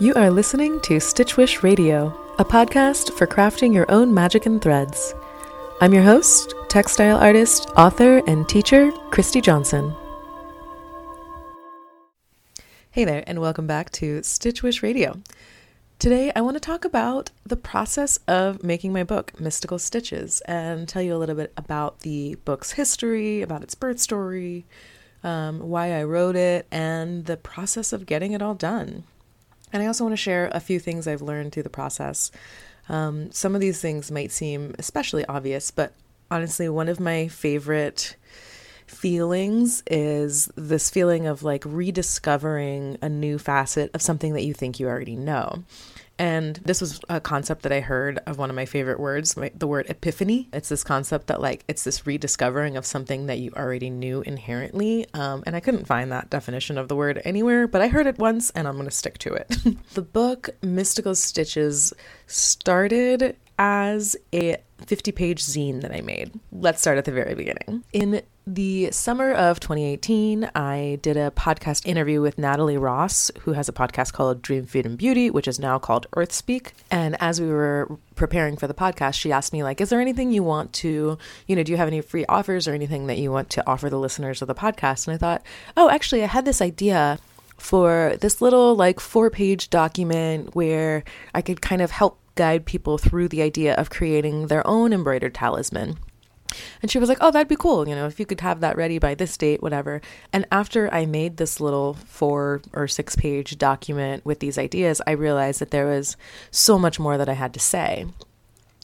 You are listening to Stitch Witch Radio, a podcast for crafting your own magic and threads. I'm your host, textile artist, author, and teacher, Christi Johnson. Hey there, and welcome back to Stitch Witch Radio. Today, I want to talk about the process of making my book, Mystical Stitches, and tell you a little bit about the book's history, about its birth story, um, why I wrote it, and the process of getting it all done. And I also want to share a few things I've learned through the process. Um, some of these things might seem especially obvious, but honestly, one of my favorite feelings is this feeling of like rediscovering a new facet of something that you think you already know. And this was a concept that I heard of one of my favorite words, the word epiphany. It's this concept that, like, it's this rediscovering of something that you already knew inherently. Um, and I couldn't find that definition of the word anywhere, but I heard it once and I'm going to stick to it. the book Mystical Stitches started as a 50 page zine that I made. Let's start at the very beginning. In the summer of 2018, I did a podcast interview with Natalie Ross, who has a podcast called Dream, Food, and Beauty, which is now called Earth Speak. And as we were preparing for the podcast, she asked me, like, is there anything you want to, you know, do you have any free offers or anything that you want to offer the listeners of the podcast? And I thought, oh, actually, I had this idea for this little, like, four page document where I could kind of help guide people through the idea of creating their own embroidered talisman. And she was like, Oh, that'd be cool. You know, if you could have that ready by this date, whatever. And after I made this little four or six page document with these ideas, I realized that there was so much more that I had to say.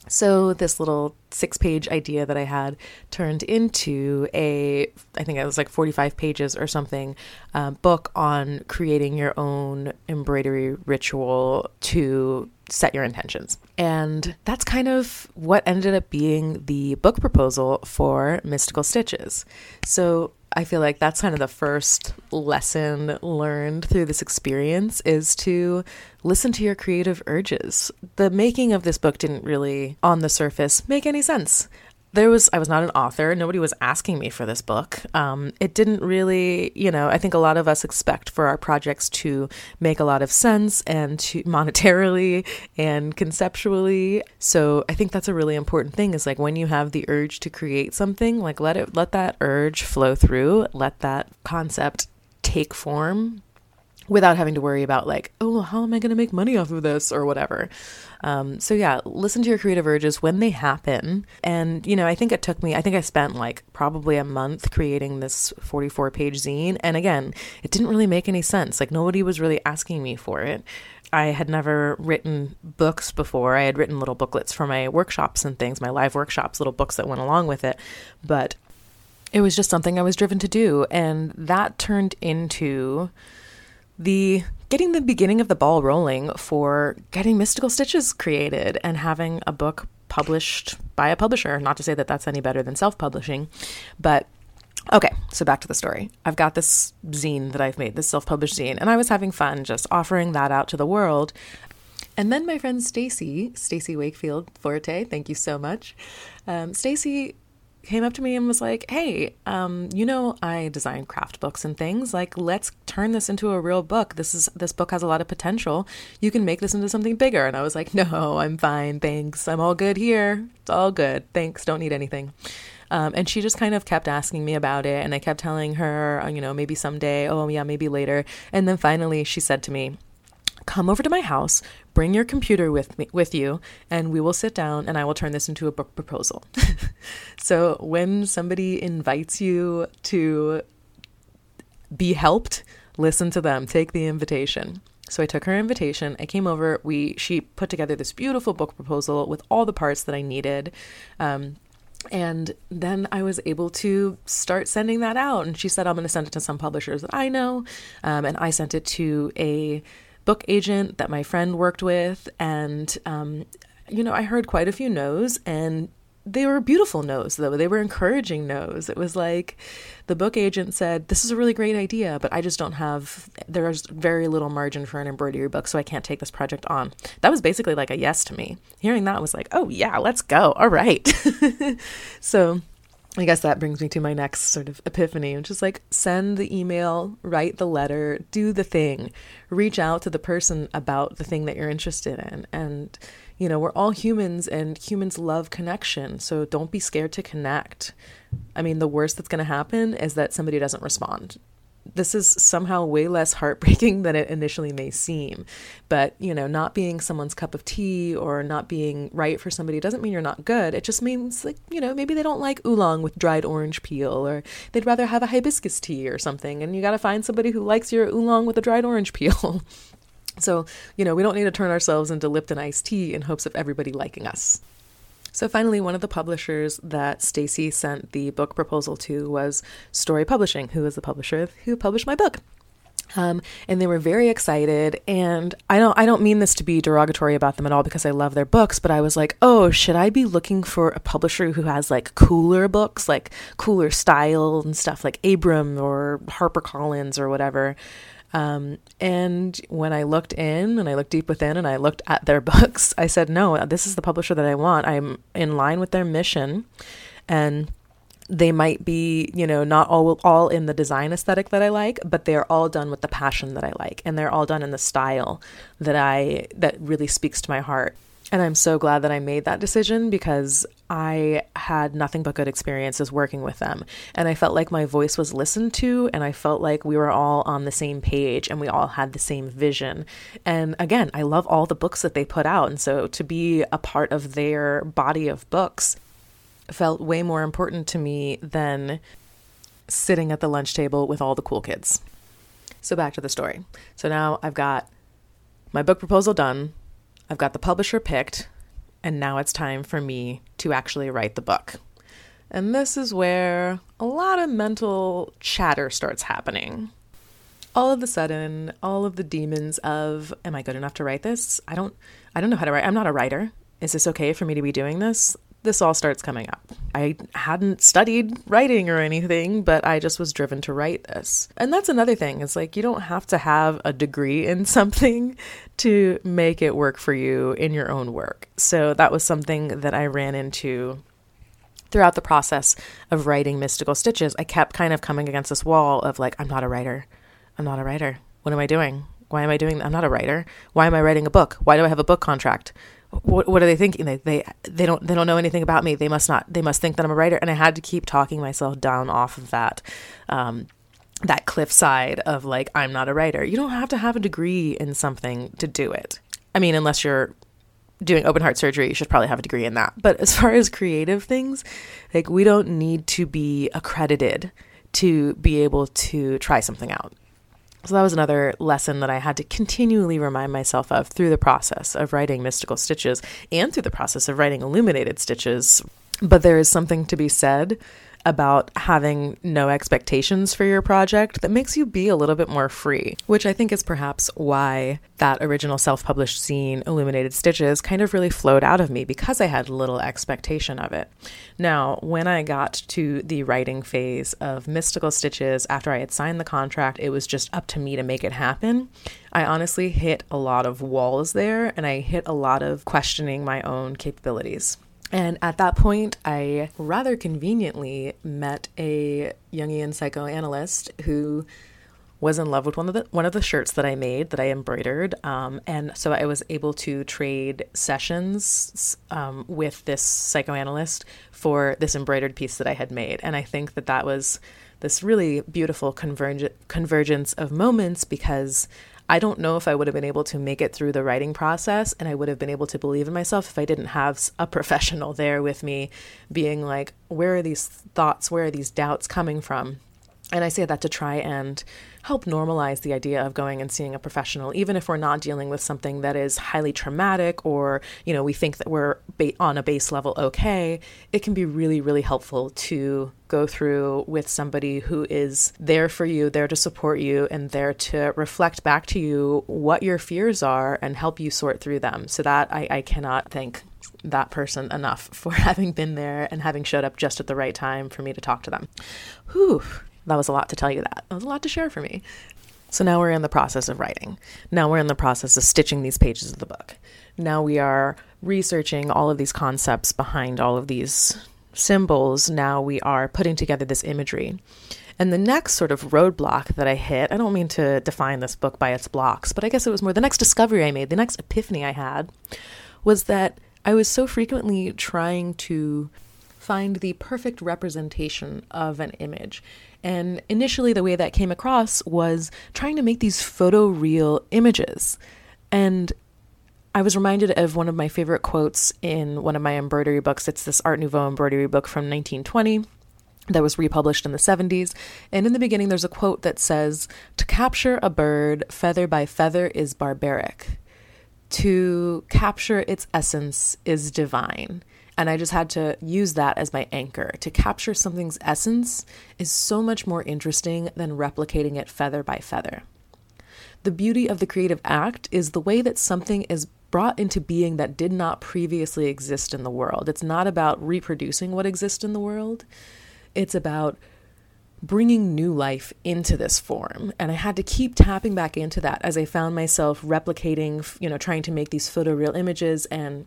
So, this little six page idea that I had turned into a, I think it was like 45 pages or something, uh, book on creating your own embroidery ritual to set your intentions. And that's kind of what ended up being the book proposal for Mystical Stitches. So, I feel like that's kind of the first lesson learned through this experience is to listen to your creative urges. The making of this book didn't really, on the surface, make any sense there was I was not an author. Nobody was asking me for this book. Um, it didn't really, you know. I think a lot of us expect for our projects to make a lot of sense and to monetarily and conceptually. So I think that's a really important thing. Is like when you have the urge to create something, like let it let that urge flow through. Let that concept take form without having to worry about like, oh, how am I going to make money off of this or whatever. Um, so yeah, listen to your creative urges when they happen. And you know, I think it took me. I think I spent like probably a month creating this 44 page zine. And again, it didn't really make any sense. Like nobody was really asking me for it. I had never written books before. I had written little booklets for my workshops and things, my live workshops, little books that went along with it. But it was just something I was driven to do. And that turned into the getting the beginning of the ball rolling for getting mystical stitches created and having a book published by a publisher. Not to say that that's any better than self-publishing but okay so back to the story. I've got this zine that i've made this self-published zine and i was having fun just offering that out to the world. And then my friend Stacy, Stacy Wakefield Forte, thank you so much. Um, Stacy came up to me and was like, "Hey, um, you know, I design craft books and things. Like, let's turn this into a real book. This is this book has a lot of potential. You can make this into something bigger." And I was like, "No, I'm fine. Thanks. I'm all good here. It's all good. Thanks. Don't need anything." Um, and she just kind of kept asking me about it, and I kept telling her, uh, you know, maybe someday. Oh, yeah, maybe later. And then finally, she said to me, come over to my house, bring your computer with me with you, and we will sit down and I will turn this into a book proposal. so when somebody invites you to be helped, listen to them, take the invitation. So I took her invitation. I came over. We she put together this beautiful book proposal with all the parts that I needed. Um, and then I was able to start sending that out. And she said, I'm going to send it to some publishers that I know. Um, and I sent it to a book agent that my friend worked with. And, um, you know, I heard quite a few no's, and they were beautiful no's, though. They were encouraging no's. It was like the book agent said, This is a really great idea, but I just don't have, there's very little margin for an embroidery book, so I can't take this project on. That was basically like a yes to me. Hearing that was like, Oh, yeah, let's go. All right. so, I guess that brings me to my next sort of epiphany, which is like send the email, write the letter, do the thing, reach out to the person about the thing that you're interested in. And, you know, we're all humans and humans love connection. So don't be scared to connect. I mean, the worst that's going to happen is that somebody doesn't respond this is somehow way less heartbreaking than it initially may seem. But, you know, not being someone's cup of tea or not being right for somebody doesn't mean you're not good. It just means, like, you know, maybe they don't like oolong with dried orange peel or they'd rather have a hibiscus tea or something. And you got to find somebody who likes your oolong with a dried orange peel. so, you know, we don't need to turn ourselves into Lipton iced tea in hopes of everybody liking us. So finally, one of the publishers that Stacy sent the book proposal to was Storey Publishing, who is the publisher who published my book. Um, and they were very excited. And I don't, I don't mean this to be derogatory about them at all because I love their books. But I was like, oh, should I be looking for a publisher who has like cooler books, like cooler style and stuff, like Abram or HarperCollins or whatever? Um, and when I looked in and I looked deep within and I looked at their books, I said, no, this is the publisher that I want. I'm in line with their mission. And they might be, you know, not all all in the design aesthetic that I like, but they're all done with the passion that I like, and they're all done in the style that I that really speaks to my heart. And I'm so glad that I made that decision because I had nothing but good experiences working with them. And I felt like my voice was listened to, and I felt like we were all on the same page and we all had the same vision. And again, I love all the books that they put out. And so to be a part of their body of books felt way more important to me than sitting at the lunch table with all the cool kids. So back to the story. So now I've got my book proposal done. I've got the publisher picked, and now it's time for me to actually write the book. And this is where a lot of mental chatter starts happening. All of a sudden, all of the demons of am I good enough to write this? I don't I don't know how to write. I'm not a writer. Is this okay for me to be doing this? This all starts coming up. I hadn't studied writing or anything, but I just was driven to write this. And that's another thing. It's like you don't have to have a degree in something to make it work for you in your own work. So that was something that I ran into throughout the process of writing Mystical Stitches. I kept kind of coming against this wall of like, I'm not a writer. I'm not a writer. What am I doing? Why am I doing? I'm not a writer. Why am I writing a book? Why do I have a book contract? What, what are they thinking? They, they they don't they don't know anything about me. They must not. They must think that I'm a writer. And I had to keep talking myself down off of that. Um, that cliffside of like I'm not a writer. You don't have to have a degree in something to do it. I mean, unless you're doing open heart surgery, you should probably have a degree in that. But as far as creative things, like we don't need to be accredited to be able to try something out. So that was another lesson that I had to continually remind myself of through the process of writing mystical stitches and through the process of writing illuminated stitches. But there is something to be said about having no expectations for your project that makes you be a little bit more free, which I think is perhaps why that original self published zine, Illuminated Stitches, kind of really flowed out of me because I had little expectation of it. Now, when I got to the writing phase of Mystical Stitches after I had signed the contract, it was just up to me to make it happen. I honestly hit a lot of walls there and I hit a lot of questioning my own capabilities. And at that point, I rather conveniently met a Jungian psychoanalyst who was in love with one of the one of the shirts that I made that I embroidered, um, and so I was able to trade sessions um, with this psychoanalyst for this embroidered piece that I had made, and I think that that was this really beautiful converge- convergence of moments because I don't know if I would have been able to make it through the writing process and I would have been able to believe in myself if I didn't have a professional there with me being like, where are these thoughts, where are these doubts coming from? And I say that to try and help normalize the idea of going and seeing a professional, even if we're not dealing with something that is highly traumatic or, you know, we think that we're ba- on a base level okay. It can be really, really helpful to go through with somebody who is there for you, there to support you, and there to reflect back to you what your fears are and help you sort through them. So that I, I cannot thank that person enough for having been there and having showed up just at the right time for me to talk to them. Whew, that was a lot to tell you that. That was a lot to share for me. So now we're in the process of writing. Now we're in the process of stitching these pages of the book. Now we are researching all of these concepts behind all of these symbols, now we are putting together this imagery. And the next sort of roadblock that I hit, I don't mean to define this book by its blocks, but I guess it was more the next discovery I made, the next epiphany I had, was that I was so frequently trying to find the perfect representation of an image. And initially, the way that came across was trying to make these photoreal images. And I was reminded of one of my favorite quotes in one of my embroidery books. It's this Art Nouveau embroidery book from 1920 that was republished in the 70s. And in the beginning, there's a quote that says, To capture a bird feather by feather is barbaric. To capture its essence is divine. And I just had to use that as my anchor. To capture something's essence is so much more interesting than replicating it feather by feather. The beauty of the creative act is the way that something is brought into being that did not previously exist in the world. It's not about reproducing what exists in the world, it's about bringing new life into this form. And I had to keep tapping back into that as I found myself replicating, you know, trying to make these photoreal images and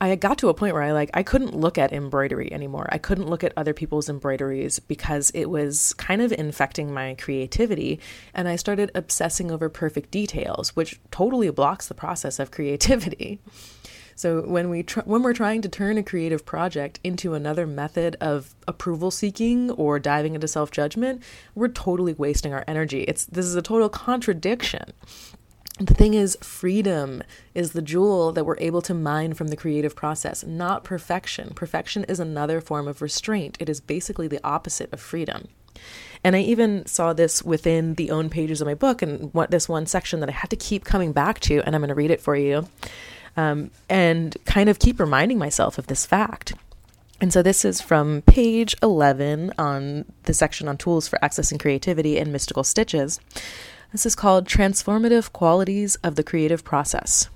I got to a point where I like I couldn't look at embroidery anymore. I couldn't look at other people's embroideries because it was kind of infecting my creativity and I started obsessing over perfect details, which totally blocks the process of creativity. So when we tr- when we're trying to turn a creative project into another method of approval seeking or diving into self-judgment, we're totally wasting our energy. It's this is a total contradiction. The thing is, freedom is the jewel that we're able to mine from the creative process, not perfection. Perfection is another form of restraint. It is basically the opposite of freedom. And I even saw this within the own pages of my book and what this one section that I had to keep coming back to, and I'm going to read it for you, um, and kind of keep reminding myself of this fact. And so this is from page 11 on the section on tools for accessing creativity and mystical stitches. This is called Transformative Qualities of the Creative Process.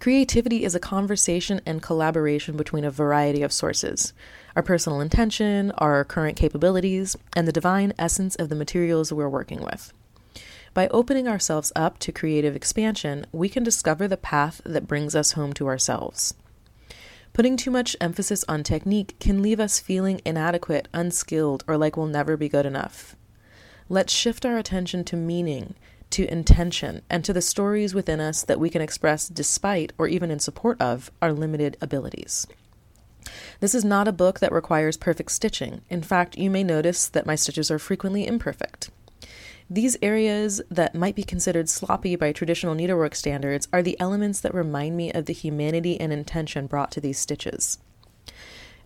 Creativity is a conversation and collaboration between a variety of sources our personal intention, our current capabilities, and the divine essence of the materials we're working with. By opening ourselves up to creative expansion, we can discover the path that brings us home to ourselves. Putting too much emphasis on technique can leave us feeling inadequate, unskilled, or like we'll never be good enough. Let's shift our attention to meaning, to intention, and to the stories within us that we can express despite or even in support of our limited abilities. This is not a book that requires perfect stitching. In fact, you may notice that my stitches are frequently imperfect. These areas that might be considered sloppy by traditional needlework standards are the elements that remind me of the humanity and intention brought to these stitches.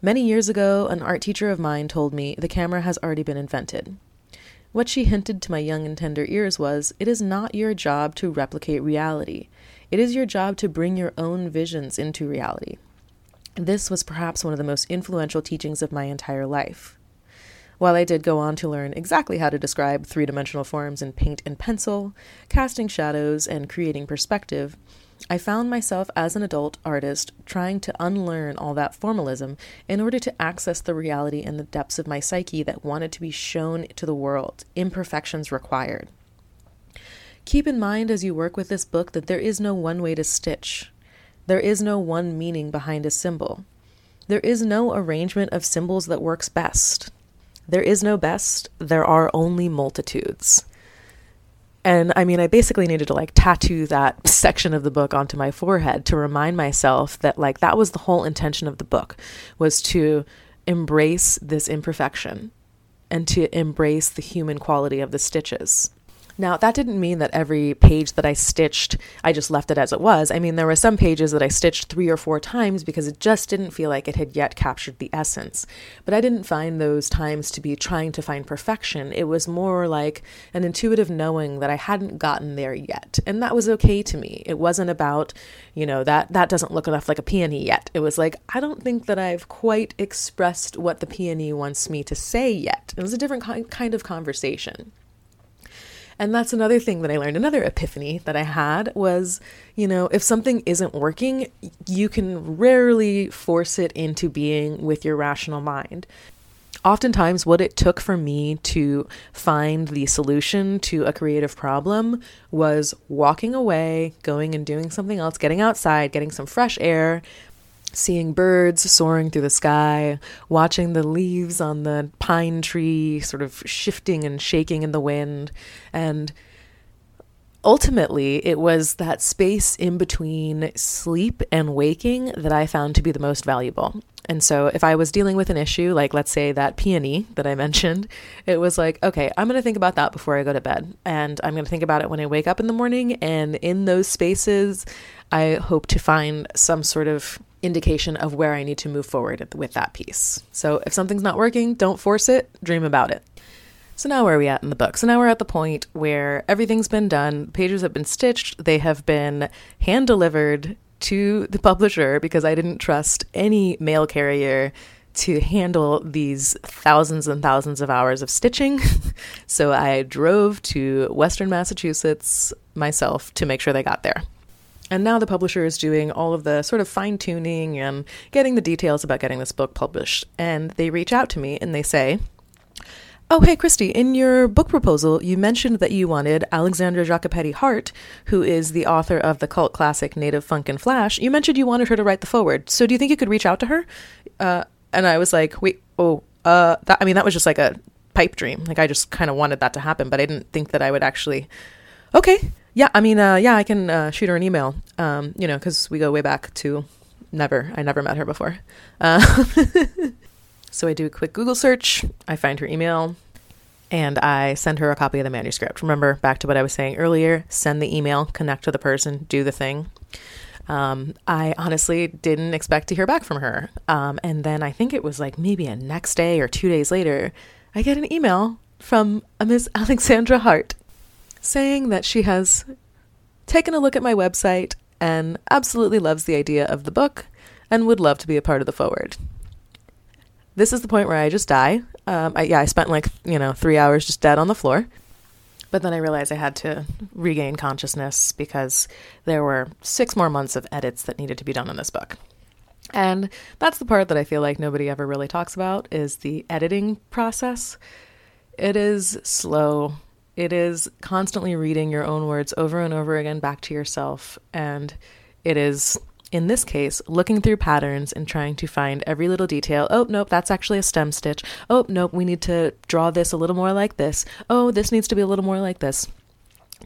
Many years ago, an art teacher of mine told me the camera has already been invented. What she hinted to my young and tender ears was it is not your job to replicate reality, it is your job to bring your own visions into reality. This was perhaps one of the most influential teachings of my entire life. While I did go on to learn exactly how to describe three dimensional forms in paint and pencil, casting shadows, and creating perspective, I found myself as an adult artist trying to unlearn all that formalism in order to access the reality in the depths of my psyche that wanted to be shown to the world, imperfections required. Keep in mind as you work with this book that there is no one way to stitch. There is no one meaning behind a symbol. There is no arrangement of symbols that works best. There is no best, there are only multitudes. And I mean, I basically needed to like tattoo that section of the book onto my forehead to remind myself that like that was the whole intention of the book was to embrace this imperfection and to embrace the human quality of the stitches. Now, that didn't mean that every page that I stitched, I just left it as it was. I mean, there were some pages that I stitched three or four times because it just didn't feel like it had yet captured the essence. But I didn't find those times to be trying to find perfection. It was more like an intuitive knowing that I hadn't gotten there yet. And that was okay to me. It wasn't about, you know, that that doesn't look enough like a peony yet. It was like, I don't think that I've quite expressed what the peony wants me to say yet. It was a different kind of conversation. And that's another thing that I learned. Another epiphany that I had was, you know, if something isn't working, you can rarely force it into being with your rational mind. Oftentimes, what it took for me to find the solution to a creative problem was walking away, going and doing something else, getting outside, getting some fresh air, seeing birds soaring through the sky, watching the leaves on the pine tree sort of shifting and shaking in the wind. And ultimately, it was that space in between sleep and waking that I found to be the most valuable. And so, if I was dealing with an issue, like let's say that peony that I mentioned, it was like, okay, I'm going to think about that before I go to bed. And I'm going to think about it when I wake up in the morning. And in those spaces, I hope to find some sort of indication of where I need to move forward with that piece. So, if something's not working, don't force it, dream about it. So now where are we at in the book? So now we're at the point where everything's been done, pages have been stitched, they have been hand delivered to the publisher because I didn't trust any mail carrier to handle these thousands and thousands of hours of stitching. so I drove to Western Massachusetts myself to make sure they got there. And now the publisher is doing all of the sort of fine tuning and getting the details about getting this book published. And they reach out to me and they say, Oh, hey, Christi, in your book proposal, you mentioned that you wanted Alexandra Jacopetti Hart, who is the author of the cult classic Native Funk and Flash. You mentioned you wanted her to write the foreword. So do you think you could reach out to her? Uh, and I was like, wait, oh, uh, that, I mean, that was just like a pipe dream. Like, I just kind of wanted that to happen, but I didn't think that I would actually. Okay. Yeah, I mean, uh, yeah, I can uh, shoot her an email, um, you know, because we go way back to never. I never met her before. Uh, So I do a quick Google search, I find her email, and I send her a copy of the manuscript. Remember, back to what I was saying earlier send the email, connect with the person, do the thing. Um, I honestly didn't expect to hear back from her. Um, and then I think it was like maybe a next day or two days later, I get an email from a Miss Alexandra Hart saying that she has taken a look at my website and absolutely loves the idea of the book and would love to be a part of the foreword. this is the point where I just die. Um, I, yeah, I spent like, you know, three hours just dead on the floor. But then I realized I had to regain consciousness because there were six more months of edits that needed to be done on this book. And that's the part that I feel like nobody ever really talks about is the editing process. It is slow. It is constantly reading your own words over and over again back to yourself and it is in this case, looking through patterns and trying to find every little detail. Oh, nope, that's actually a stem stitch. Oh, nope, we need to draw this a little more like this. Oh, this needs to be a little more like this.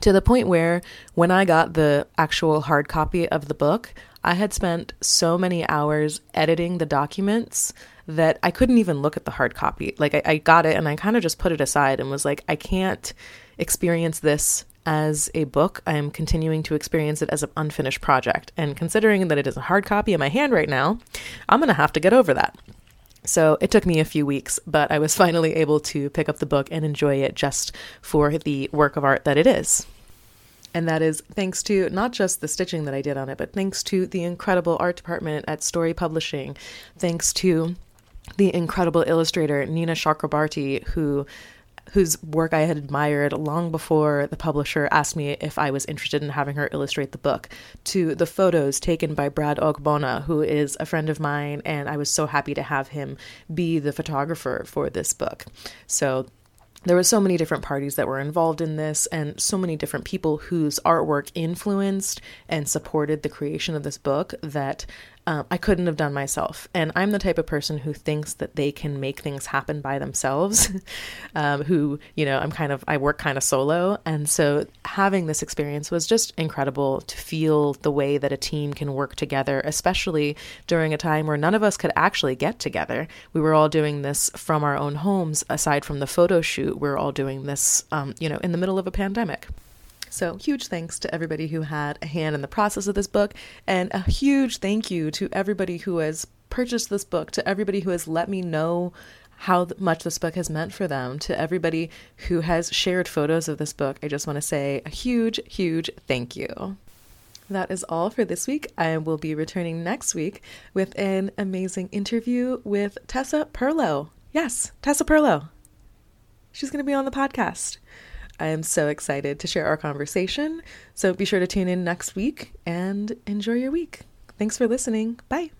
To the point where when I got the actual hard copy of the book, I had spent so many hours editing the documents that I couldn't even look at the hard copy. Like, I, I got it and I kind of just put it aside and was like, I can't experience this as a book. I am continuing to experience it as an unfinished project. And considering that it is a hard copy in my hand right now, I'm going to have to get over that. So it took me a few weeks, but I was finally able to pick up the book and enjoy it just for the work of art that it is. And that is thanks to not just the stitching that I did on it, but thanks to the incredible art department at Storey Publishing, thanks to the incredible illustrator Nina Chakrabarti, who whose work I had admired long before the publisher asked me if I was interested in having her illustrate the book, to the photos taken by Brad Ogbonna, who is a friend of mine, and I was so happy to have him be the photographer for this book. So there were so many different parties that were involved in this and so many different people whose artwork influenced and supported the creation of this book that um, I couldn't have done myself. And I'm the type of person who thinks that they can make things happen by themselves, um, who, you know, I'm kind of, I work kind of solo. And so having this experience was just incredible to feel the way that a team can work together, especially during a time where none of us could actually get together. We were all doing this from our own homes, aside from the photo shoot, we we're all doing this, um, you know, in the middle of a pandemic. So, huge thanks to everybody who had a hand in the process of this book, and a huge thank you to everybody who has purchased this book, to everybody who has let me know how much this book has meant for them, to everybody who has shared photos of this book. I just want to say a huge, huge thank you. That is all for this week. I will be returning next week with an amazing interview with Tessa Perlow. Yes, Tessa Perlow. She's going to be on the podcast. I am so excited to share our conversation. So be sure to tune in next week and enjoy your week. Thanks for listening. Bye.